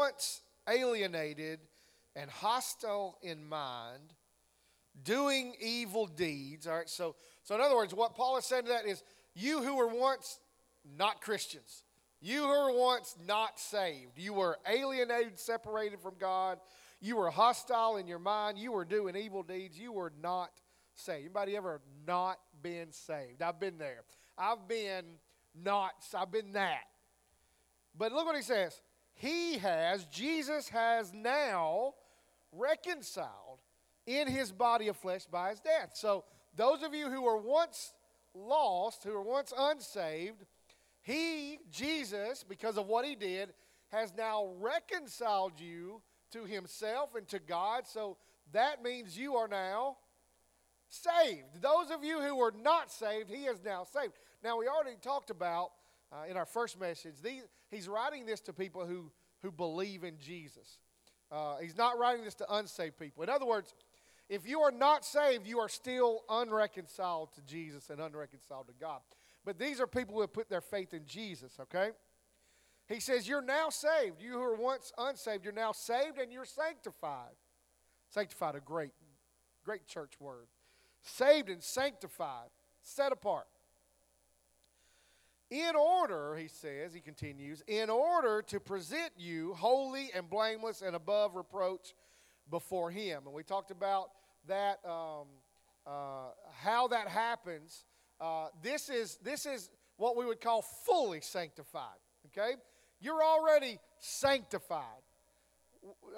once alienated and hostile in mind, doing evil deeds. All right, so, so in other words, what Paul is saying to that is you who were once not Christians, you who were once not saved, you were alienated, separated from God, you were hostile in your mind, you were doing evil deeds, you were not saved. Anybody ever not been saved? I've been there. I've been not, I've been that. But look what he says. He has, Jesus has now reconciled in his body of flesh by his death. So, those of you who were once lost, who were once unsaved, he, Jesus, because of what he did, has now reconciled you to himself and to God. So that means you are now saved. Those of you who were not saved, he is now saved. Now, we already talked about uh, in our first message, these, he's writing this to people who, who believe in Jesus. Uh, he's not writing this to unsaved people. In other words, if you are not saved, you are still unreconciled to Jesus and unreconciled to God. But these are people who have put their faith in Jesus, okay? He says, You're now saved. You who were once unsaved, you're now saved and you're sanctified. Sanctified, a great, great church word. Saved and sanctified, set apart. In order, he says, he continues, in order to present you holy and blameless and above reproach before him. And we talked about that, um, uh, how that happens. Uh, this, is, this is what we would call fully sanctified. Okay? You're already sanctified.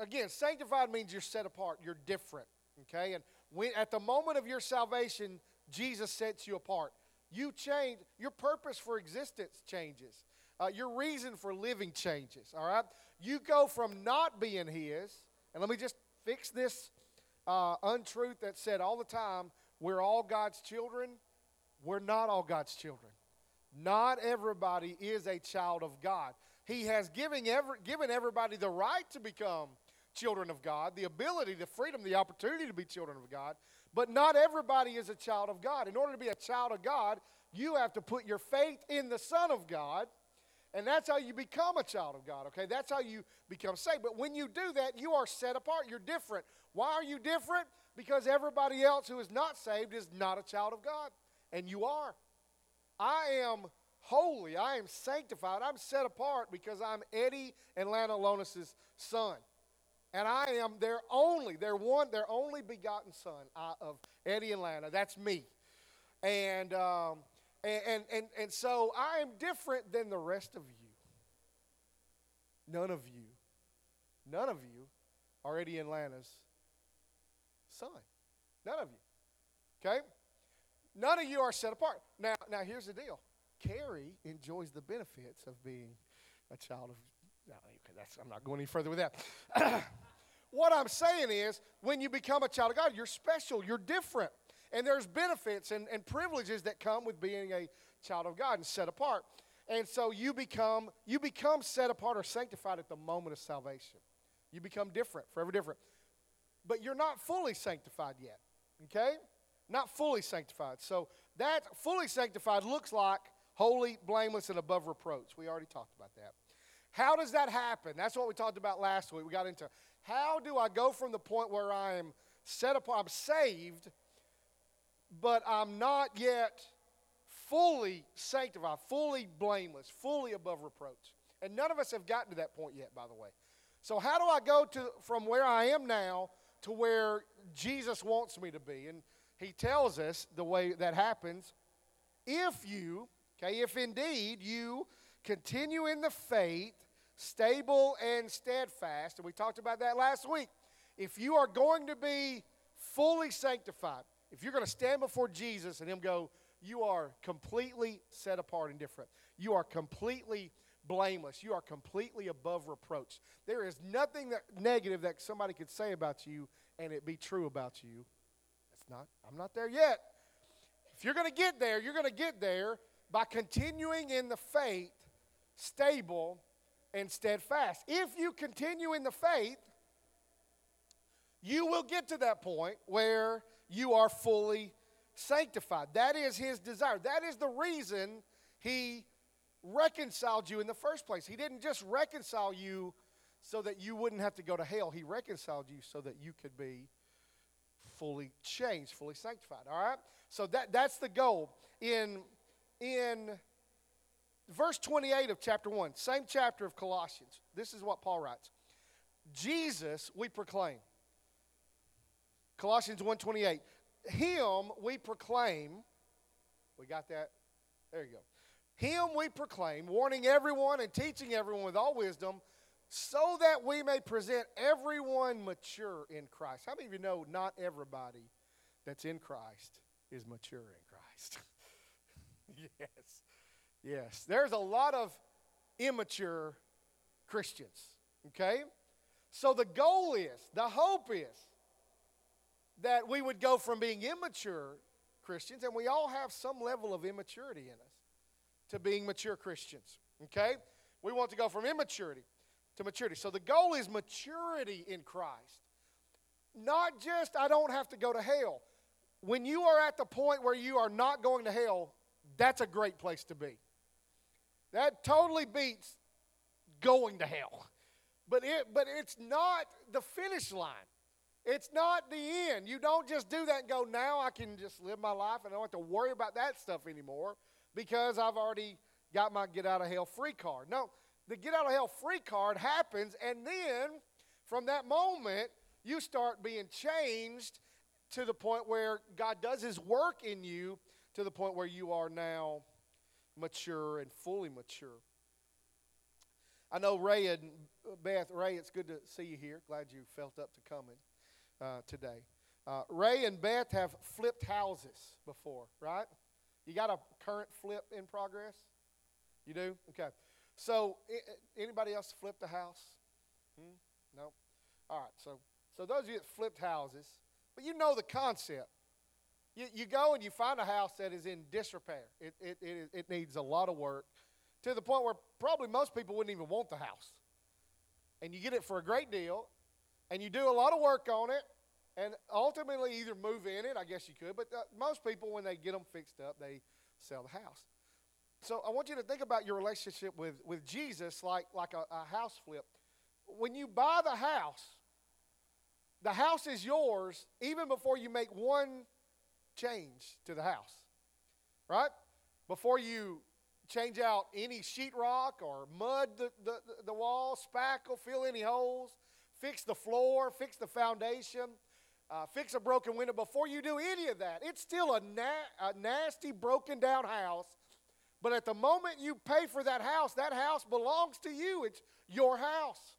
Again, sanctified means you're set apart, you're different. Okay? And when, at the moment of your salvation, Jesus sets you apart. You change, your purpose for existence changes. Uh, your reason for living changes. All right? You go from not being His, and let me just fix this uh, untruth that said all the time we're all God's children. We're not all God's children. Not everybody is a child of God. He has given, every, given everybody the right to become children of God, the ability, the freedom, the opportunity to be children of God, but not everybody is a child of God. In order to be a child of God, you have to put your faith in the Son of God and that's how you become a child of God, okay? That's how you become saved. But when you do that, you are set apart. You're different. Why are you different? Because everybody else who is not saved is not a child of God, and you are. I am holy. I am sanctified. I'm set apart because I'm Eddie and Lana Lonis' son. And I am their only, their one, their only begotten son uh, of Eddie and Lana. That's me. And um, and, and, and, and so I am different than the rest of you. None of you, none of you are Eddie and Lana's son. None of you. Okay? None of you are set apart. Now, now here's the deal. Carrie enjoys the benefits of being a child of. No, that's, I'm not going any further with that. what I'm saying is, when you become a child of God, you're special. You're different. And there's benefits and, and privileges that come with being a child of God and set apart. And so you become you become set apart or sanctified at the moment of salvation. You become different, forever different. But you're not fully sanctified yet. Okay? Not fully sanctified. So that fully sanctified looks like holy, blameless, and above reproach. We already talked about that. How does that happen? That's what we talked about last week. We got into how do I go from the point where I am set apart, I'm saved, but I'm not yet fully sanctified, fully blameless, fully above reproach. And none of us have gotten to that point yet, by the way. So, how do I go to, from where I am now to where Jesus wants me to be? And he tells us the way that happens. If you, okay, if indeed you continue in the faith, stable and steadfast, and we talked about that last week. If you are going to be fully sanctified, if you're going to stand before Jesus and Him go, you are completely set apart and different. You are completely blameless. You are completely above reproach. There is nothing that negative that somebody could say about you and it be true about you. It's not, I'm not there yet. If you're going to get there, you're going to get there by continuing in the faith, stable and steadfast. If you continue in the faith, you will get to that point where you are fully sanctified. That is his desire. That is the reason he reconciled you in the first place. He didn't just reconcile you so that you wouldn't have to go to hell. He reconciled you so that you could be fully changed, fully sanctified. All right? So that, that's the goal. In, in verse 28 of chapter 1, same chapter of Colossians, this is what Paul writes. Jesus we proclaim. Colossians 1:28. Him we proclaim. We got that? There you go. Him we proclaim, warning everyone and teaching everyone with all wisdom, so that we may present everyone mature in Christ. How many of you know not everybody that's in Christ is mature in Christ? yes. Yes. There's a lot of immature Christians, okay? So the goal is, the hope is, that we would go from being immature Christians, and we all have some level of immaturity in us, to being mature Christians. Okay? We want to go from immaturity to maturity. So the goal is maturity in Christ. Not just, I don't have to go to hell. When you are at the point where you are not going to hell, that's a great place to be. That totally beats going to hell. But, it, but it's not the finish line. It's not the end. You don't just do that and go, now I can just live my life and I don't have to worry about that stuff anymore because I've already got my get out of hell free card. No, the get out of hell free card happens, and then from that moment, you start being changed to the point where God does His work in you to the point where you are now mature and fully mature. I know Ray and Beth, Ray, it's good to see you here. Glad you felt up to coming uh, today. Uh, Ray and Beth have flipped houses before, right? You got a current flip in progress? You do? Okay. So, anybody else flipped a house? Hmm? No? All right. So, so those of you that flipped houses, but you know the concept. You, you go and you find a house that is in disrepair. It, it, it, it needs a lot of work to the point where probably most people wouldn't even want the house. And you get it for a great deal, and you do a lot of work on it, and ultimately either move in it, I guess you could, but uh, most people, when they get them fixed up, they sell the house. So I want you to think about your relationship with, with Jesus like, like a, a house flip. When you buy the house, the house is yours even before you make one change to the house, right? Before you change out any sheetrock or mud the, the, the wall, spackle, fill any holes, fix the floor, fix the foundation, uh, fix a broken window. Before you do any of that, it's still a, na- a nasty, broken down house. But at the moment you pay for that house, that house belongs to you. It's your house.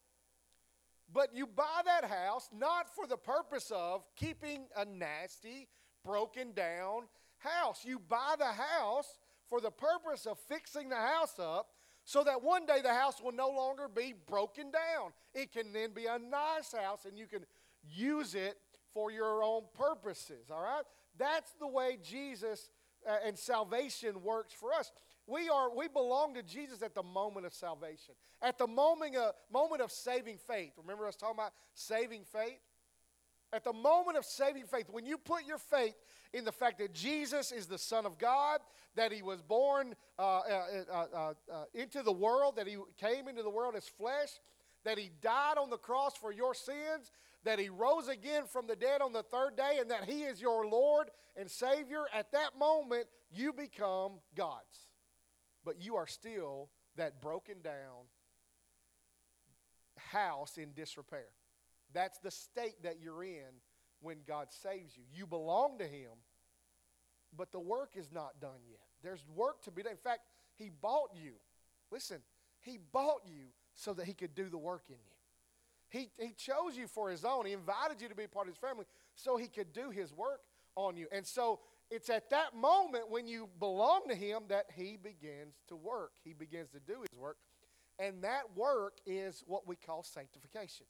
But you buy that house not for the purpose of keeping a nasty, broken down house. You buy the house for the purpose of fixing the house up so that one day the house will no longer be broken down. It can then be a nice house and you can use it for your own purposes, all right? That's the way Jesus uh, and salvation works for us. We are we belong to Jesus at the moment of salvation. At the moment of, moment of saving faith. Remember us talking about saving faith? At the moment of saving faith, when you put your faith in the fact that Jesus is the Son of God, that He was born uh, uh, uh, uh, uh into the world, that He came into the world as flesh, that He died on the cross for your sins, that He rose again from the dead on the third day, and that He is your Lord and Savior, at that moment you become God's. But you are still that broken down house in disrepair. That's the state that you're in when God saves you. You belong to Him, but the work is not done yet. There's work to be done. In fact, He bought you. Listen, He bought you so that He could do the work in you. He, he chose you for His own. He invited you to be part of His family so He could do His work on you. And so it's at that moment when you belong to Him that He begins to work. He begins to do His work. And that work is what we call sanctification.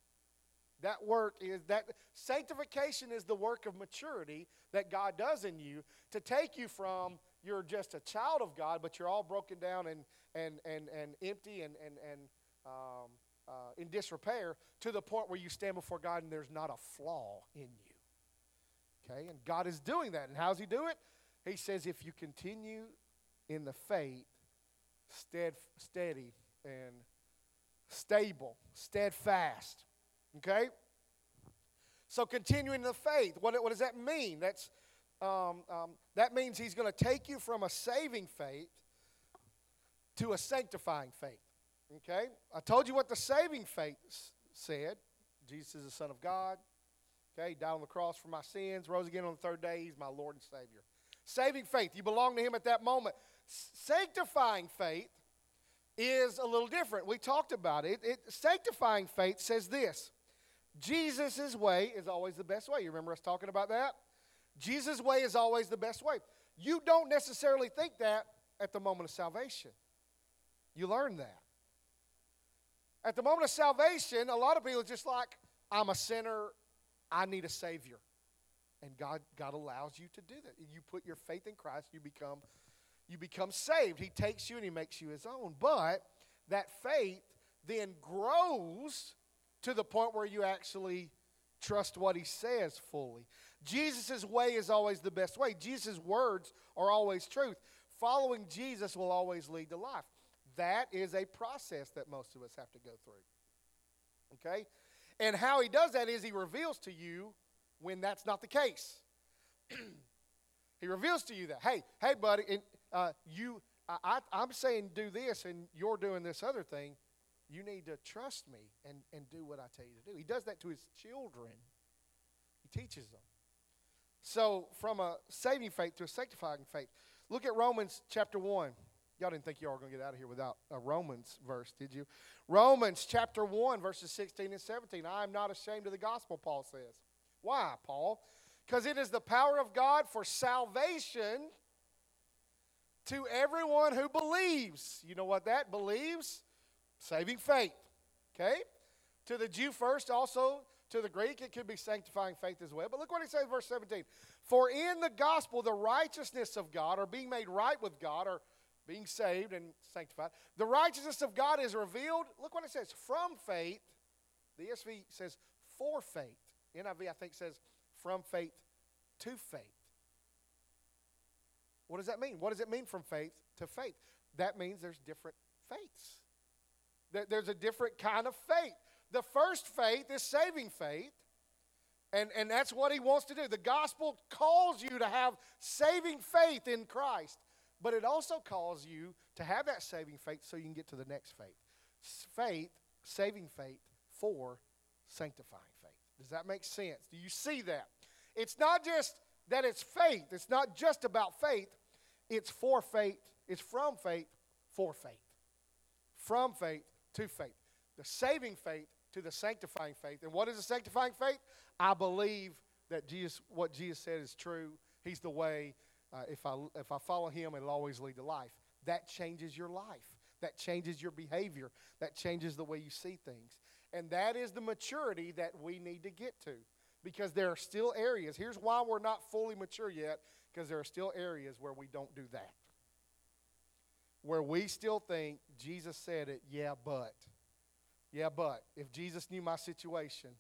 That work is that sanctification is the work of maturity that God does in you to take you from you're just a child of God, but you're all broken down and, and, and, and empty and, and, and um, uh, in disrepair to the point where you stand before God and there's not a flaw in you. Okay? And God is doing that. And how's He do it? He says, if you continue in the faith, stead, steady, and stable, steadfast. Okay? So continuing the faith, what, what does that mean? That's, um, um, that means he's going to take you from a saving faith to a sanctifying faith. Okay? I told you what the saving faith said. Jesus is the Son of God. Okay, he died on the cross for my sins, rose again on the third day. He's my Lord and Savior. Saving faith, you belong to him at that moment. Sanctifying faith is a little different. We talked about it. it sanctifying faith says this Jesus' way is always the best way. You remember us talking about that? Jesus' way is always the best way. You don't necessarily think that at the moment of salvation. You learn that. At the moment of salvation, a lot of people are just like, I'm a sinner, I need a Savior. And God, God allows you to do that. You put your faith in Christ, you become, you become saved. He takes you and He makes you His own. But that faith then grows to the point where you actually trust what He says fully. Jesus' way is always the best way. Jesus' words are always truth. Following Jesus will always lead to life. That is a process that most of us have to go through. Okay? And how he does that is he reveals to you when that's not the case. he reveals to you that, hey, hey, buddy, and, uh, you, I, I'm saying do this and you're doing this other thing. You need to trust me and, and do what I tell you to do. He does that to his children, he teaches them. So, from a saving faith to a sanctifying faith, look at Romans chapter 1. Y'all didn't think y'all were going to get out of here without a Romans verse, did you? Romans chapter 1, verses 16 and 17. I am not ashamed of the gospel, Paul says. Why, Paul? Because it is the power of God for salvation to everyone who believes. You know what that believes? Saving faith. Okay? To the Jew first, also to the Greek, it could be sanctifying faith as well. But look what he says, verse 17. For in the gospel, the righteousness of God, or being made right with God, or being saved and sanctified. The righteousness of God is revealed. Look what it says from faith. The ESV says for faith. NIV, I think, says from faith to faith. What does that mean? What does it mean from faith to faith? That means there's different faiths. There's a different kind of faith. The first faith is saving faith. And, and that's what he wants to do. The gospel calls you to have saving faith in Christ. But it also calls you to have that saving faith so you can get to the next faith. Faith, saving faith for sanctifying faith. Does that make sense? Do you see that? It's not just that it's faith, it's not just about faith, it's for faith, it's from faith for faith. From faith to faith. The saving faith to the sanctifying faith. And what is the sanctifying faith? I believe that Jesus, what Jesus said is true. He's the way, uh, if, I, if I follow him, it'll always lead to life. That changes your life. That changes your behavior. That changes the way you see things. And that is the maturity that we need to get to. Because there are still areas. Here's why we're not fully mature yet, because there are still areas where we don't do that. Where we still think Jesus said it, yeah, but. Yeah, but. If Jesus knew my situation,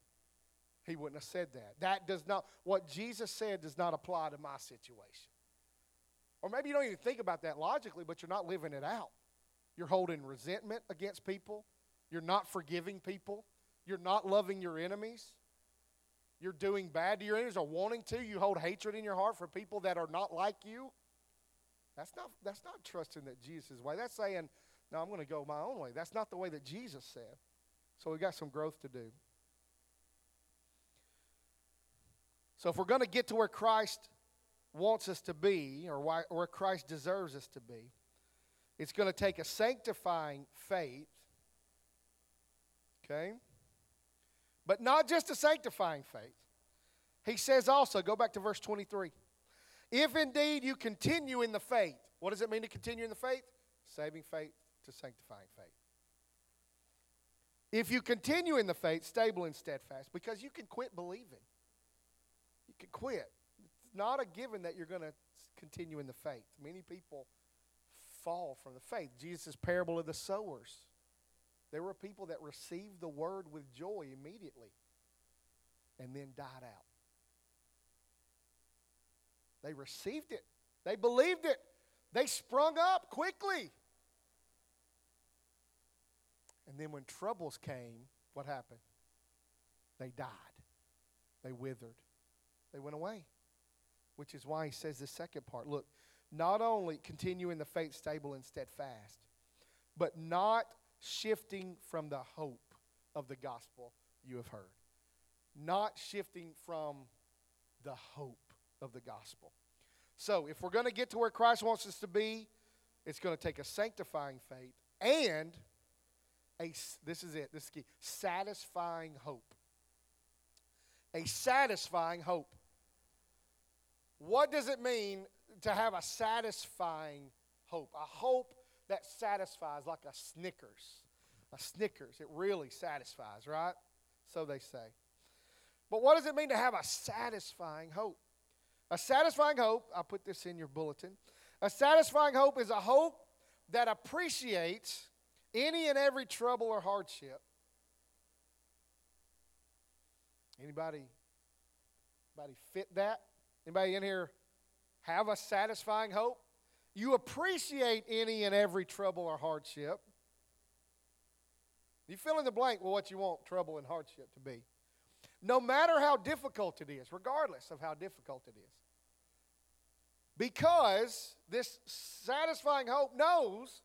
he wouldn't have said that. That does not, what Jesus said does not apply to my situation. Or maybe you don't even think about that logically, but you're not living it out. You're holding resentment against people. You're not forgiving people. You're not loving your enemies. You're doing bad to your enemies or wanting to. You hold hatred in your heart for people that are not like you. That's not, that's not trusting that Jesus' way. That's saying, no, I'm going to go my own way. That's not the way that Jesus said. So we got some growth to do. So if we're going to get to where Christ wants us to be or where Christ deserves us to be, it's going to take a sanctifying faith, okay? But not just a sanctifying faith. He says also, go back to verse 23. If indeed you continue in the faith, what does it mean to continue in the faith? Saving faith to sanctifying faith. If you continue in the faith, stable and steadfast, because you can quit believing. You can quit. It's not a given that you're going to continue in the faith. Many people fall from the faith. Jesus' parable of the sowers. There were people that received the word with joy immediately and then died out. They received it, they believed it, they sprung up quickly. And then when troubles came, what happened? They died. They withered. They went away. Which is why he says the second part. Look, not only continue in the faith stable and steadfast, but not shifting from the hope of the gospel you have heard. Not shifting from the hope of the gospel. So, if we're going to get to where Christ wants us to be, it's going to take a sanctifying faith and a this is it, this is key, satisfying hope. A satisfying hope. What does it mean to have a satisfying hope? A hope that satisfies like a Snickers. A Snickers. It really satisfies, right? So they say. But what does it mean to have a satisfying hope? A satisfying hope, I'll put this in your bulletin. A satisfying hope is a hope that appreciates any and every trouble or hardship. Anybody, anybody fit that? Anybody in here have a satisfying hope? You appreciate any and every trouble or hardship. You fill in the blank with what you want trouble and hardship to be. No matter how difficult it is, regardless of how difficult it is. Because this satisfying hope knows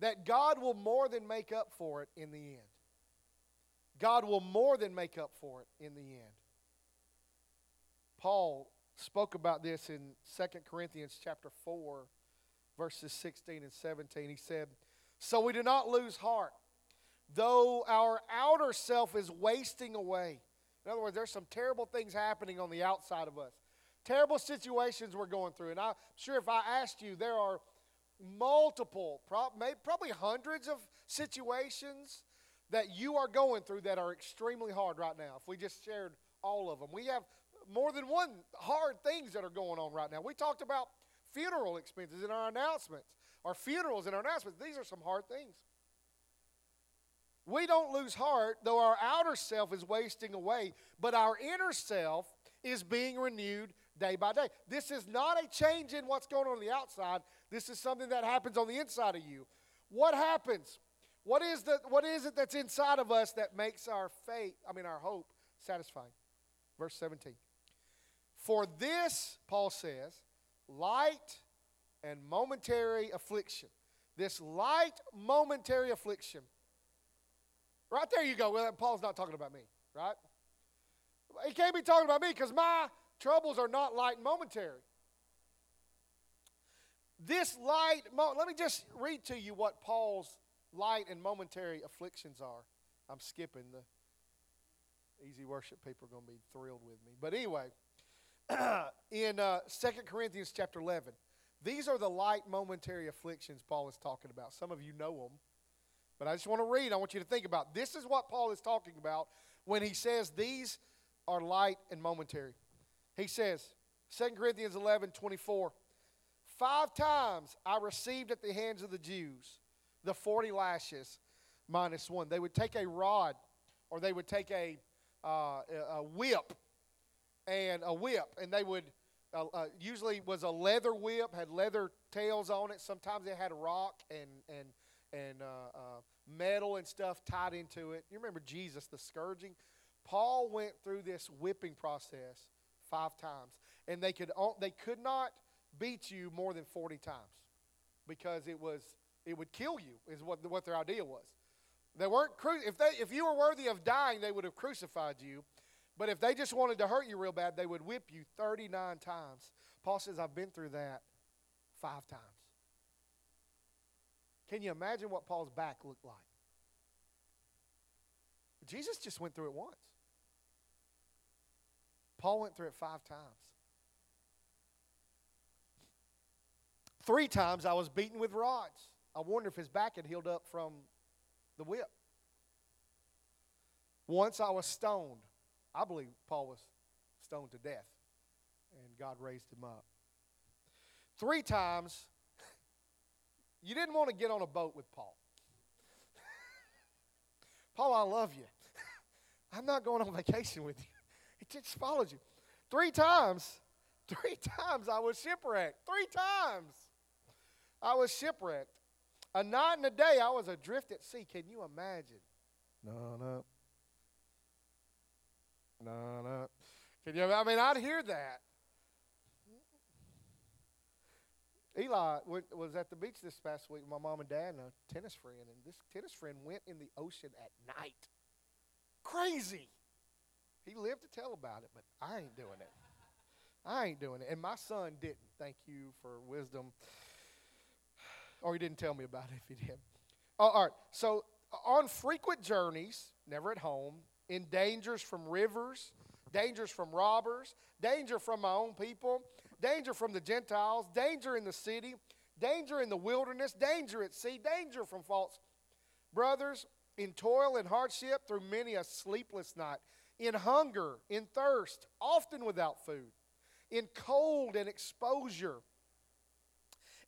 that God will more than make up for it in the end. God will more than make up for it in the end. Paul spoke about this in 2 Corinthians chapter 4 verses 16 and 17. He said, "So we do not lose heart, though our outer self is wasting away." In other words, there's some terrible things happening on the outside of us. Terrible situations we're going through. And I'm sure if I asked you, there are multiple, probably hundreds of situations that you are going through that are extremely hard right now. If we just shared all of them, we have more than one hard things that are going on right now. We talked about funeral expenses in our announcements, our funerals in our announcements. These are some hard things. We don't lose heart, though our outer self is wasting away, but our inner self is being renewed day by day. This is not a change in what's going on on the outside. This is something that happens on the inside of you. What happens? What is, the, what is it that's inside of us that makes our faith, I mean, our hope, satisfying? Verse 17. For this, Paul says, light and momentary affliction. This light momentary affliction. Right there you go. Well, Paul's not talking about me, right? He can't be talking about me because my troubles are not light and momentary. This light, let me just read to you what Paul's light and momentary afflictions are. I'm skipping the EasyWorship people are going to be thrilled with me. But anyway, in uh, 2 Corinthians chapter 11, these are the light momentary afflictions Paul is talking about. Some of you know them, but I just want to read. I want you to think about this is what Paul is talking about when he says these are light and momentary. He says, 2 Corinthians 11 24, Five times I received at the hands of the Jews the 40 lashes minus one. They would take a rod or they would take a, uh, a whip and a whip, and they would uh, uh, usually was a leather whip, had leather tails on it. Sometimes it had rock and and and uh, uh, metal and stuff tied into it. You remember Jesus, the scourging. Paul went through this whipping process five times, and they could they could not beat you more than 40 times because it was it would kill you is what, what their idea was. They weren't cru- if they if you were worthy of dying they would have crucified you. But if they just wanted to hurt you real bad they would whip you 39 times. Paul says i've been through that five times. Can you imagine what paul's back looked like? Jesus just went through it once paul went through it five times Three times I was beaten with rods. I wonder if his back had healed up from the whip. Once I was stoned. I believe Paul was stoned to death, and God raised him up. Three times, you didn't want to get on a boat with Paul. Paul, I love you. I'm not going on vacation with you. It just followed you. Three times, three times I was shipwrecked. Three times. I was shipwrecked. A night and a day I was adrift at sea. Can you imagine? No, no. No, no. Can you? I mean, I'd hear that. Eli was at the beach this past week with my mom and dad and a tennis friend, and this tennis friend went in the ocean at night. Crazy. He lived to tell about it, but I ain't doing it. I ain't doing it. And my son didn't. Thank you for wisdom. Or he didn't tell me about it if he did. All right. So, on frequent journeys, never at home, in dangers from rivers, dangers from robbers, danger from my own people, danger from the Gentiles, danger in the city, danger in the wilderness, danger at sea, danger from false brothers, in toil and hardship through many a sleepless night, in hunger, in thirst, often without food, in cold and exposure.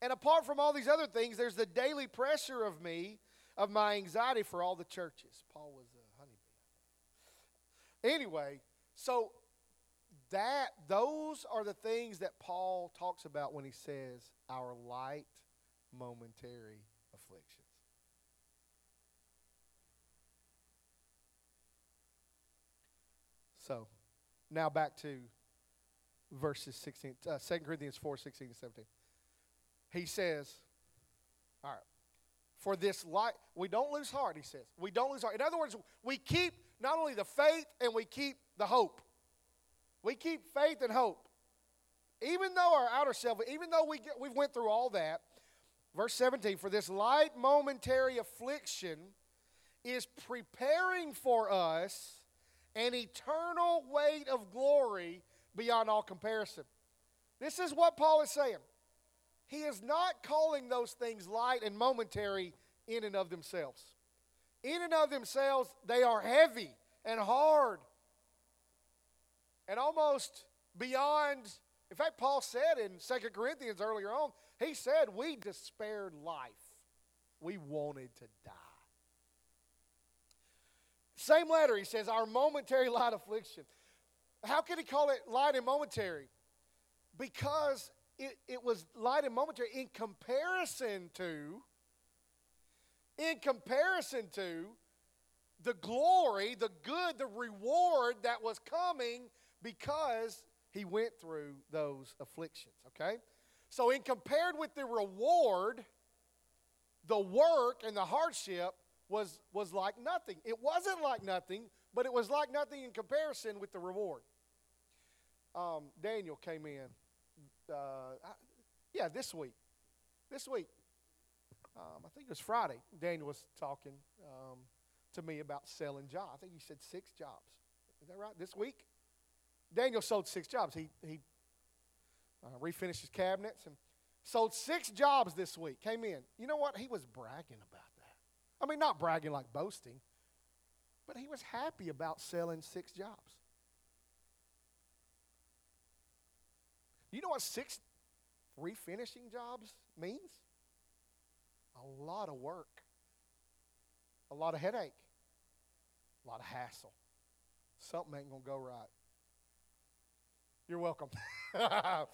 And apart from all these other things, there's the daily pressure of me, of my anxiety for all the churches. Paul was a honeybee. Anyway, so that those are the things that Paul talks about when he says our light momentary afflictions. So, now back to verses 16, uh, 2 Corinthians 4 16 to 17. He says, All right, for this light, we don't lose heart, he says. We don't lose heart. In other words, we keep not only the faith and we keep the hope. We keep faith and hope. Even though our outer self, even though we get, we went through all that, verse 17, for this light momentary affliction is preparing for us an eternal weight of glory beyond all comparison. This is what Paul is saying. He is not calling those things light and momentary in and of themselves. In and of themselves, they are heavy and hard and almost beyond. In fact, Paul said in Second Corinthians earlier on, he said, We despaired life. We wanted to die. Same letter, he says, Our momentary light affliction. How can he call it light and momentary? Because it, it was light and momentary in comparison to, in comparison to the glory, the good, the reward that was coming because he went through those afflictions, okay? So, in compared with the reward, the work and the hardship was, was like nothing. It wasn't like nothing, but it was like nothing in comparison with the reward. Um, Daniel came in, uh, I, yeah, this week. This week. Um, I think it was Friday. Daniel was talking um, to me about selling jobs. I think he said six jobs. Is that right? This week? Daniel sold six jobs. He, he uh, refinished his cabinets and sold six jobs this week. Came in. You know what? He was bragging about. I mean, not bragging like boasting, but he was happy about selling six jobs. You know what six refinishing jobs means? A lot of work, a lot of headache, a lot of hassle. Something ain't going to go right. You're welcome.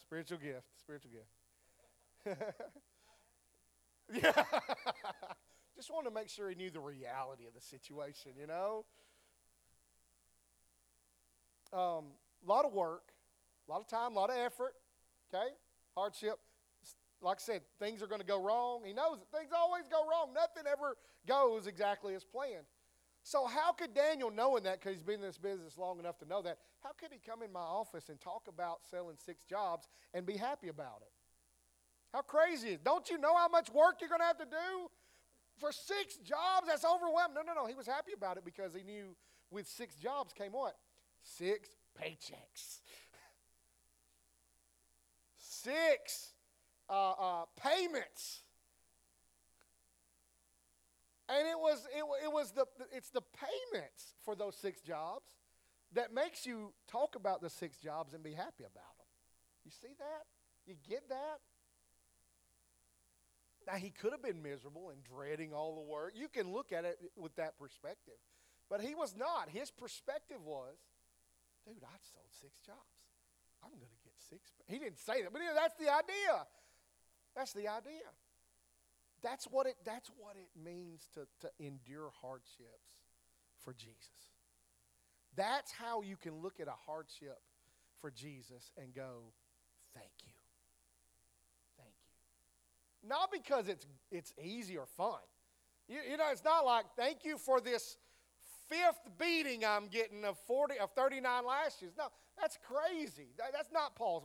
spiritual gift, spiritual gift. yeah. Just wanted to make sure he knew the reality of the situation, you know? A um, lot of work, a lot of time, a lot of effort, okay? Hardship. Like I said, things are going to go wrong. He knows that things always go wrong. Nothing ever goes exactly as planned. So, how could Daniel, knowing that, because he's been in this business long enough to know that, how could he come in my office and talk about selling six jobs and be happy about it? How crazy is Don't you know how much work you're going to have to do? For six jobs, that's overwhelming. No, no, no. He was happy about it because he knew with six jobs came what? Six paychecks. six uh, uh, payments. And it was, it, it was the, it's the payments for those six jobs that makes you talk about the six jobs and be happy about them. You see that? You get that? Now, he could have been miserable and dreading all the work. You can look at it with that perspective. But he was not. His perspective was, dude, I sold six jobs. I'm going to get six. He didn't say that, but that's the idea. That's the idea. That's what it, that's what it means to, to endure hardships for Jesus. That's how you can look at a hardship for Jesus and go, thank you. Not because it's, it's easy or fun. You, you know, it's not like, thank you for this fifth beating I'm getting of 40 of 39 lashes. No, that's crazy. That, that's not Paul's.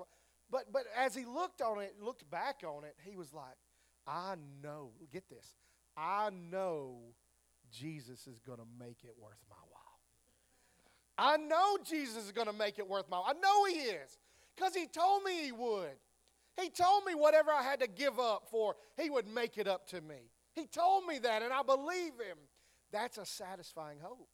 But but as he looked on it, looked back on it, he was like, I know, get this. I know Jesus is going to make it worth my while. I know Jesus is going to make it worth my while. I know he is because he told me he would. He told me whatever I had to give up for, he would make it up to me. He told me that, and I believe him. That's a satisfying hope.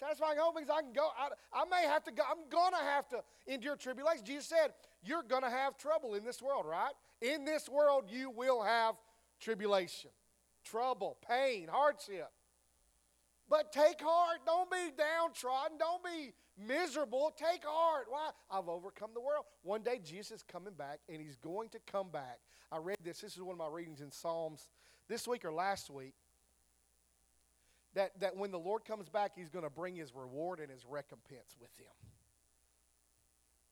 Satisfying hope means I can go. I, I may have to go. I'm going to have to endure tribulation. Jesus said, You're going to have trouble in this world, right? In this world, you will have tribulation, trouble, pain, hardship. But take heart. Don't be downtrodden. Don't be miserable. Take heart. Why? I've overcome the world. One day, Jesus is coming back, and he's going to come back. I read this. This is one of my readings in Psalms this week or last week that, that when the Lord comes back, He's going to bring His reward and His recompense with Him.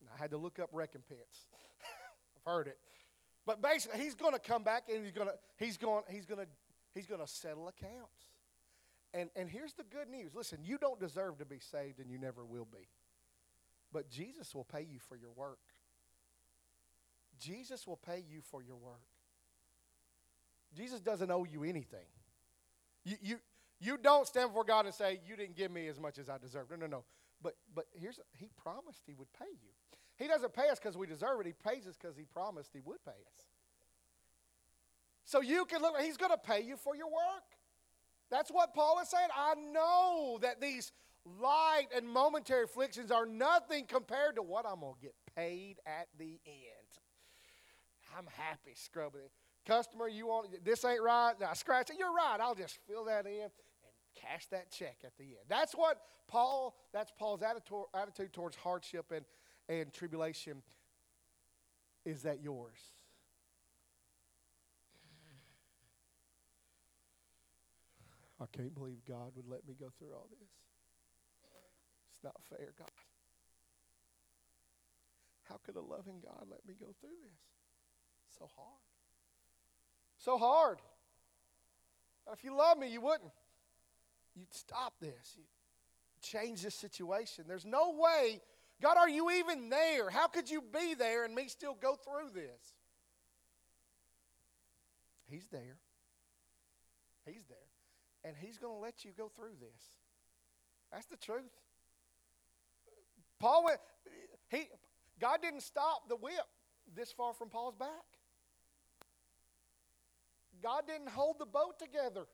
And I had to look up recompense. I've heard it. But basically, He's going to come back and He's going to, he's going, he's going to, he's going to settle accounts. And, and here's the good news listen, you don't deserve to be saved and you never will be. But Jesus will pay you for your work. Jesus will pay you for your work. Jesus doesn't owe you anything. You, you, you don't stand before God and say, You didn't give me as much as I deserve. No, no, no. But, but here's, He promised He would pay you. He doesn't pay us because we deserve it, He pays us because He promised He would pay us. So you can look, He's going to pay you for your work. That's what Paul is saying. I know that these light and momentary afflictions are nothing compared to what I'm going to get paid at the end. I'm happy scrubbing it. Customer, you want this ain't right? I scratch it. You're right. I'll just fill that in and cash that check at the end. That's what Paul, that's Paul's attitude towards hardship and, and tribulation. Is that yours? I can't believe God would let me go through all this. It's not fair, God. How could a loving God let me go through this? So hard. So hard. If you love me, you wouldn't you'd stop this. You'd change this situation. There's no way, God, are you even there? How could you be there and me still go through this? He's there. He's there. And He's going to let you go through this. That's the truth. Paul went, he, God didn't stop the whip this far from Paul's back. God didn't hold the boat together.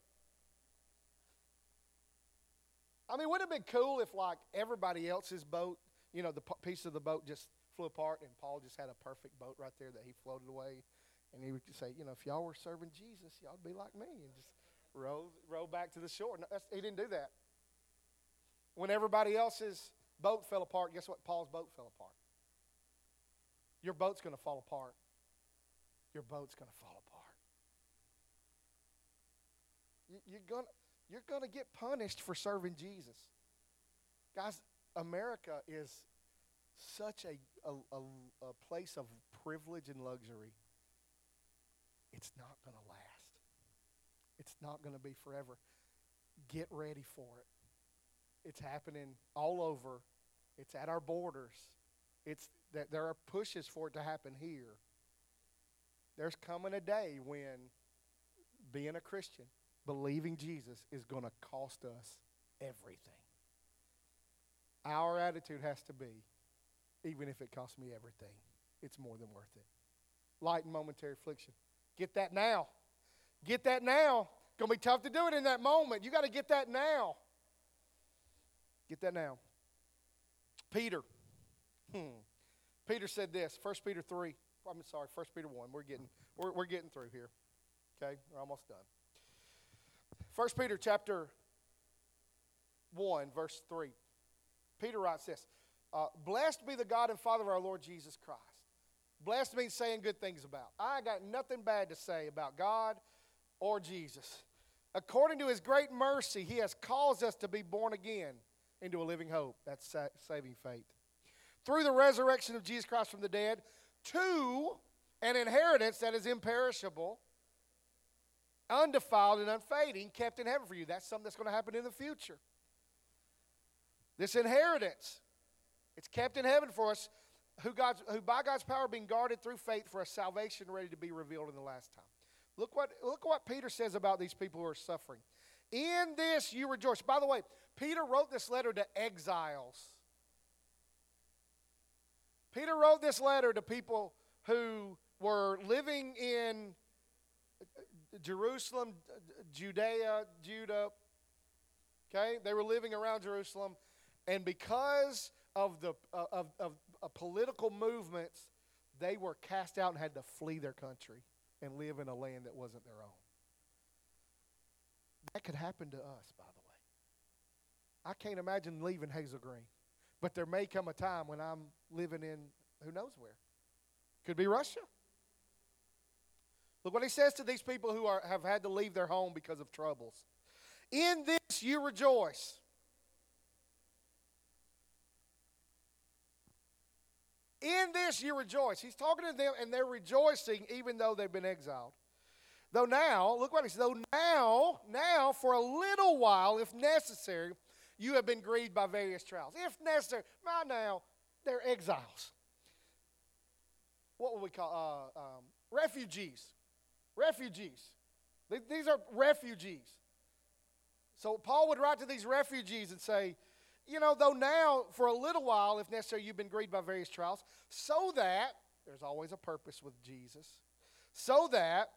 I mean, wouldn't it have been cool if, like, everybody else's boat, you know, the piece of the boat just flew apart and Paul just had a perfect boat right there that he floated away? And he would say, you know, if y'all were serving Jesus, y'all would be like me and just row, row back to the shore. No, he didn't do that. When everybody else's boat fell apart, guess what? Paul's boat fell apart. Your boat's going to fall apart. Your boat's going to fall apart. You, you're going you're going to get punished for serving Jesus. Guys, America is such a, a, a, a place of privilege and luxury. It's not going to last, it's not going to be forever. Get ready for it. It's happening all over, it's at our borders. It's that there are pushes for it to happen here. There's coming a day when being a Christian believing Jesus is going to cost us everything. Our attitude has to be even if it costs me everything, it's more than worth it. Light and momentary affliction. Get that now. Get that now. To be tough to do it in that moment. You got to get that now. Get that now. Peter. Hmm. Peter said this, 1 Peter 3. I'm sorry, 1 Peter 1. We're getting, we're, we're getting through here. Okay? We're almost done. 1 Peter chapter 1, verse 3. Peter writes this uh, Blessed be the God and Father of our Lord Jesus Christ, Blessed means saying good things about. I got nothing bad to say about God or Jesus. According to his great mercy, he has caused us to be born again into a living hope. That's saving faith. Through the resurrection of Jesus Christ from the dead, to an inheritance that is imperishable, undefiled, and unfading, kept in heaven for you. That's something that's going to happen in the future. This inheritance, it's kept in heaven for us, who, God's, who by God's power being guarded through faith for a salvation ready to be revealed in the last time. Look what, look what Peter says about these people who are suffering. In this you rejoice. By the way, Peter wrote this letter to exiles. Peter wrote this letter to people who were living in Jerusalem, Judea, Judah. Okay? They were living around Jerusalem. And because of the uh, of, of, of political movements, they were cast out and had to flee their country and live in a land that wasn't their own. That could happen to us, by the way. I can't imagine leaving Hazel Green. But there may come a time when I'm living in who knows where. Could be Russia. Look what he says to these people who are, have had to leave their home because of troubles. In this you rejoice. In this you rejoice. He's talking to them and they're rejoicing even though they've been exiled. Though now, look what he says, though now, now for a little while, if necessary, you have been grieved by various trials. If necessary, by now, they're exiles. What would we call uh, um, refugees? Refugees. These are refugees. So Paul would write to these refugees and say, you know, though now for a little while, if necessary, you've been grieved by various trials, so that, there's always a purpose with Jesus, so that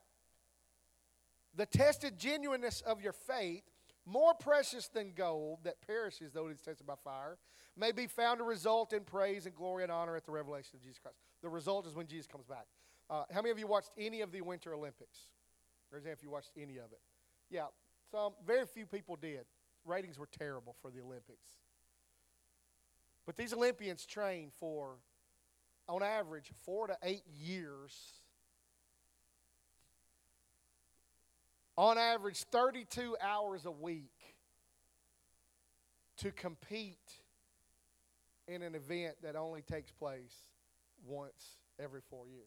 the tested genuineness of your faith, more precious than gold that perishes though it is tested by fire, may be found to result in praise and glory and honor at the revelation of Jesus Christ. The result is when Jesus comes back. Uh, how many of you watched any of the Winter Olympics? Raise if you watched any of it. Yeah, some very few people did. Ratings were terrible for the Olympics. But these Olympians train for, on average, four to eight years. On average, 32 hours a week to compete in an event that only takes place once every four years.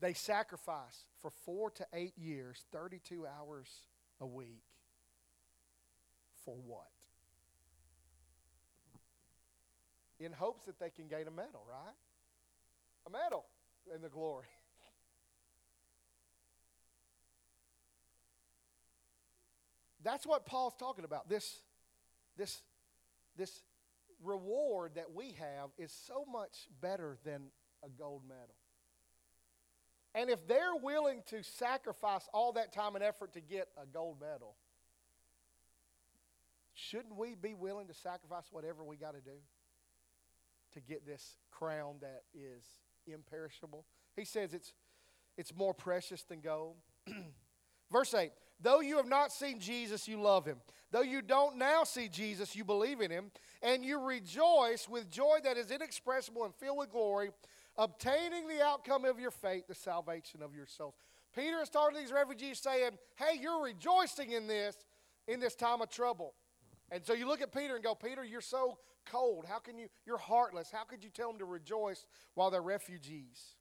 They sacrifice for four to eight years, 32 hours a week. For what? In hopes that they can gain a medal, right? A medal in the glory. That's what Paul's talking about. This, this, this reward that we have is so much better than a gold medal. And if they're willing to sacrifice all that time and effort to get a gold medal, shouldn't we be willing to sacrifice whatever we got to do? To get this crown that is imperishable. He says it's, it's more precious than gold. Verse 8 Though you have not seen Jesus, you love him. Though you don't now see Jesus, you believe in him, and you rejoice with joy that is inexpressible and filled with glory, obtaining the outcome of your faith, the salvation of your souls. Peter is talking to these refugees saying, Hey, you're rejoicing in this, in this time of trouble. And so you look at Peter and go, Peter, you're so cold. How can you, you're heartless. How could you tell them to rejoice while they're refugees?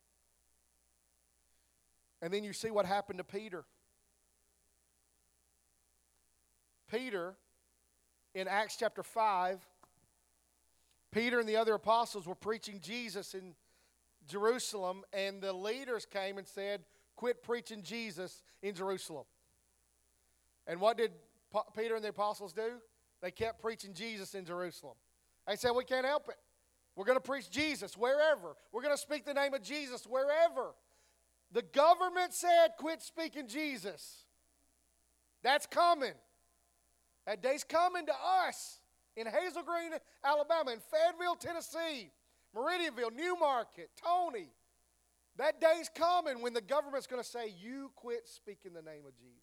And then you see what happened to Peter. Peter, in Acts chapter 5, Peter and the other apostles were preaching Jesus in Jerusalem, and the leaders came and said, Quit preaching Jesus in Jerusalem. And what did Peter and the apostles do? They kept preaching Jesus in Jerusalem. They said, We can't help it. We're going to preach Jesus wherever. We're going to speak the name of Jesus wherever. The government said, Quit speaking Jesus. That's coming. That day's coming to us in Hazel Green, Alabama, in Fayetteville, Tennessee, Meridianville, Newmarket, Toney. That day's coming when the government's going to say, You quit speaking the name of Jesus.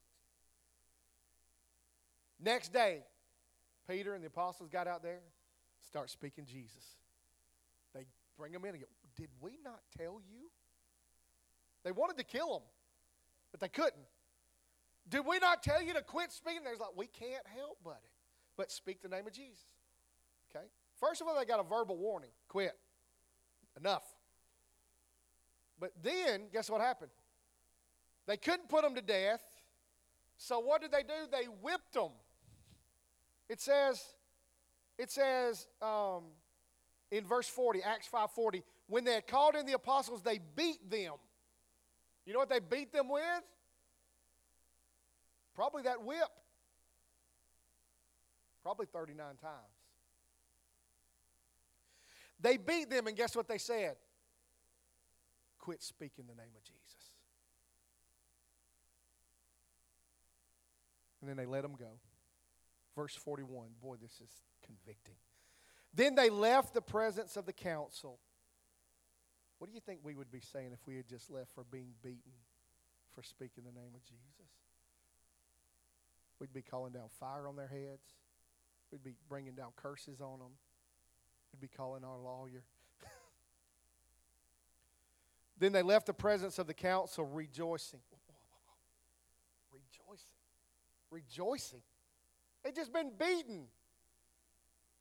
Next day, Peter and the apostles got out there, start speaking Jesus. They bring them in again. Did we not tell you? They wanted to kill him, but they couldn't. Did we not tell you to quit speaking? They're like, we can't help but it, but speak the name of Jesus. Okay? First of all, they got a verbal warning quit. Enough. But then, guess what happened? They couldn't put them to death. So what did they do? They whipped them. It says, it says um, in verse 40, Acts 5.40, when they had called in the apostles, they beat them. You know what they beat them with? Probably that whip. Probably 39 times. They beat them, and guess what they said? Quit speaking the name of Jesus. And then they let them go. Verse 41. Boy, this is convicting. Then they left the presence of the council. What do you think we would be saying if we had just left for being beaten for speaking the name of Jesus? We'd be calling down fire on their heads. We'd be bringing down curses on them. We'd be calling our lawyer. then they left the presence of the council rejoicing. Rejoicing. Rejoicing. They'd just been beaten.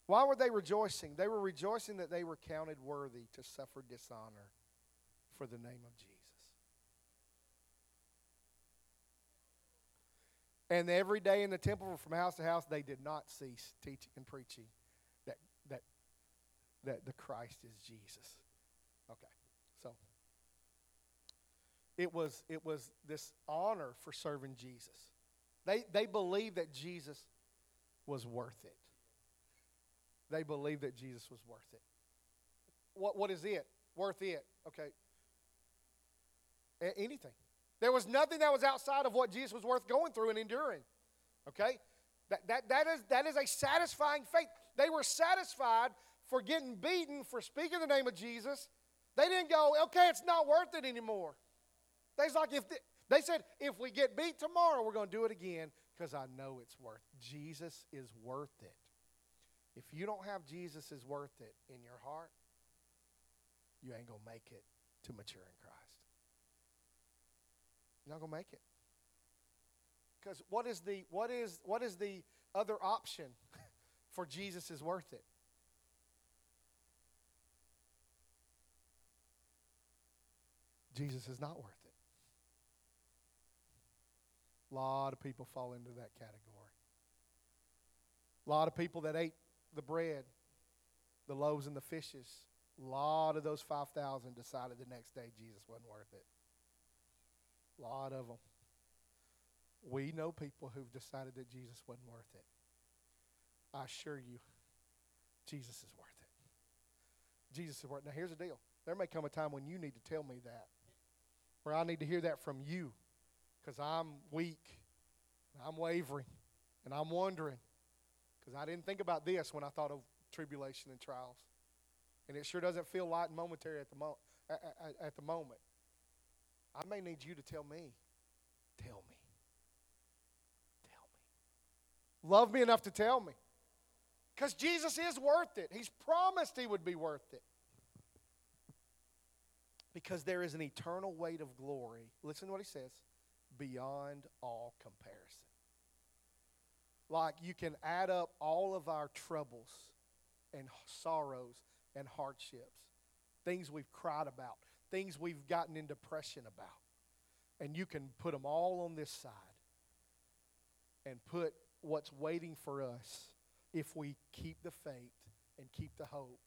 Why were they rejoicing? They were rejoicing that they were counted worthy to suffer dishonor for the name of Jesus. And every day in the temple, from house to house, they did not cease teaching and preaching that, that, that the Christ is Jesus. Okay, so it was, it was this honor for serving Jesus. They, they believed that Jesus was worth it. They believed that Jesus was worth it. What, what is it? Worth it. Okay. A- anything. There was nothing that was outside of what Jesus was worth going through and enduring. Okay? That, that, that, is, that is a satisfying faith. They were satisfied for getting beaten for speaking the name of Jesus. They didn't go, okay, it's not worth it anymore. They, like if the, they said, if we get beat tomorrow, we're going to do it again because I know it's worth Jesus is worth it. If you don't have Jesus is worth it in your heart, you ain't going to make it to mature in Christ. You're not going to make it. Because what is the what is what is the other option for Jesus is worth it? Jesus is not worth it. A lot of people fall into that category. A lot of people that ate the bread, the loaves and the fishes, a lot of those 5,000 decided the next day Jesus wasn't worth it. A lot of them. We know people who've decided that Jesus wasn't worth it. I assure you, Jesus is worth it. Jesus is worth it. Now, here's the deal. There may come a time when you need to tell me that, where I need to hear that from you, because I'm weak, I'm wavering, and I'm wondering, because I didn't think about this when I thought of tribulation and trials. And it sure doesn't feel light and momentary at the, mo- at, at, at the moment. I may need you to tell me. Tell me. Tell me. Love me enough to tell me. Because Jesus is worth it. He's promised He would be worth it. Because there is an eternal weight of glory. Listen to what He says beyond all comparison. Like you can add up all of our troubles and sorrows and hardships, things we've cried about, things we've gotten in depression about. And you can put them all on this side and put what's waiting for us if we keep the faith and keep the hope.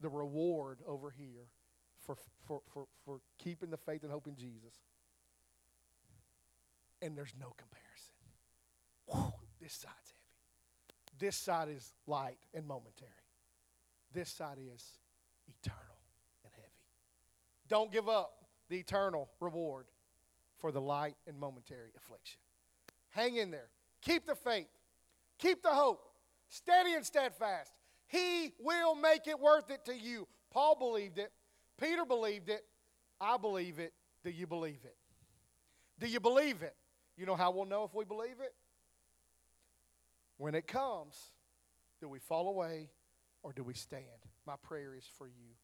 The reward over here for, for, for, for keeping the faith and hope in Jesus. And there's no comparison. Whew, this side's heavy. This side is light and momentary. This side is eternal. And heavy. Don't give up the eternal reward for the light and momentary affliction. Hang in there. Keep the faith. Keep the hope. Steady and steadfast. He will make it worth it to you. Paul believed it. Peter believed it. I believe it. Do you believe it? Do you believe it? You know how we'll know if we believe it? When it comes, do we fall away or do we stand? My prayer is for you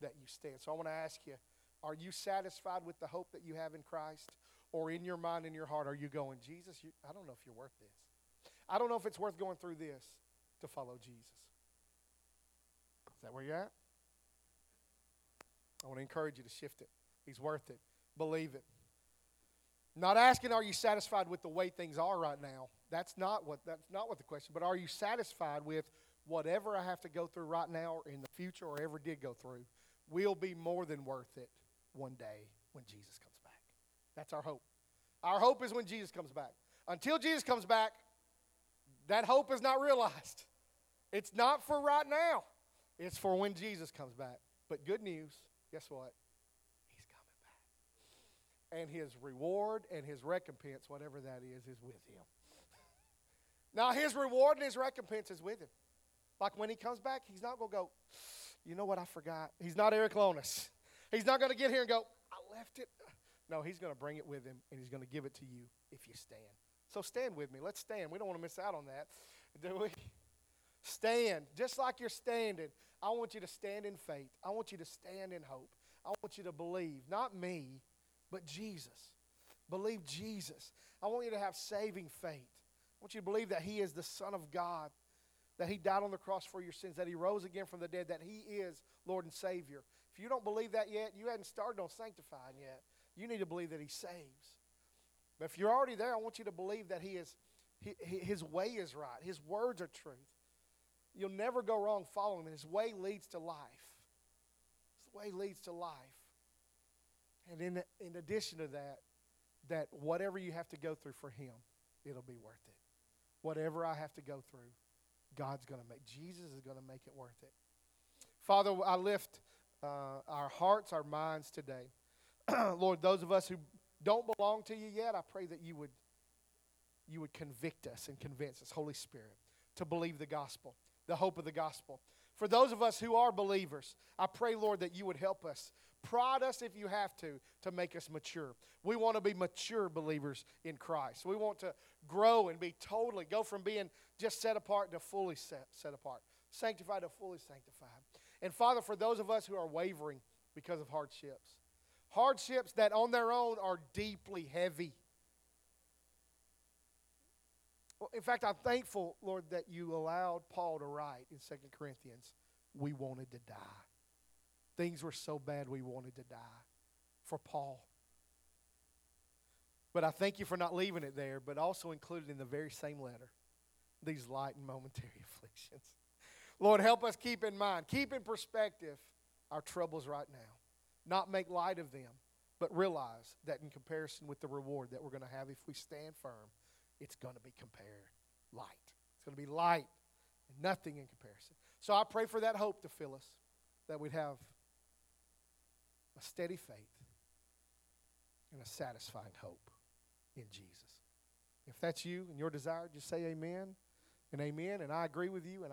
that you stand. So I want to ask you are you satisfied with the hope that you have in Christ? Or in your mind and your heart, are you going, Jesus, you, I don't know if you're worth this. I don't know if it's worth going through this to follow Jesus. Is that where you're at? I want to encourage you to shift it. He's worth it. Believe it. Not asking, are you satisfied with the way things are right now? That's not what that's not what the question. But are you satisfied with whatever I have to go through right now, or in the future, or ever did go through, will be more than worth it one day when Jesus comes back. That's our hope. Our hope is when Jesus comes back. Until Jesus comes back, that hope is not realized. It's not for right now, it's for when Jesus comes back. But good news guess what? And his reward and his recompense, whatever that is, is with him. now, his reward and his recompense is with him. Like when he comes back, he's not going to go, you know what, I forgot. He's not Eric Lonis. He's not going to get here and go, I left it. No, he's going to bring it with him and he's going to give it to you if you stand. So stand with me. Let's stand. We don't want to miss out on that, do we? Stand. Just like you're standing, I want you to stand in faith. I want you to stand in hope. I want you to believe, not me, but Jesus. Believe Jesus. I want you to have saving faith. I want you to believe that He is the Son of God, that He died on the cross for your sins, that He rose again from the dead, that He is Lord and Savior. If you don't believe that yet, you hadn't started on sanctifying yet. You need to believe that He saves. But if you're already there, I want you to believe that He is His way is right. His words are truth. You'll never go wrong following Him. His way leads to life. His way leads to life. And in, in addition to that, that whatever you have to go through for Him, it'll be worth it. Whatever I have to go through, God's going to make, Jesus is going to make it worth it. Father, I lift uh, our hearts, our minds today. Lord, those of us who don't belong to you yet, I pray that you would, you would convict us and convince us, Holy Spirit, to believe the gospel, the hope of the gospel. For those of us who are believers, I pray, Lord, that you would help us. Prod us if you have to, to make us mature. We want to be mature believers in Christ. We want to grow and be totally, go from being just set apart to fully set, set apart, sanctified to fully sanctified. And Father, for those of us who are wavering because of hardships, hardships that on their own are deeply heavy. In fact, I'm thankful, Lord, that you allowed Paul to write in 2 Corinthians, we wanted to die. Things were so bad we wanted to die for Paul. But I thank you for not leaving it there, but also included in the very same letter these light and momentary afflictions. Lord, help us keep in mind, keep in perspective our troubles right now. Not make light of them, but realize that in comparison with the reward that we're going to have if we stand firm, it's going to be compared light. It's going to be light and nothing in comparison. So I pray for that hope to fill us, that we'd have steady faith and a satisfying hope in Jesus. If that's you and your desire, just say amen and amen. And I agree with you, and I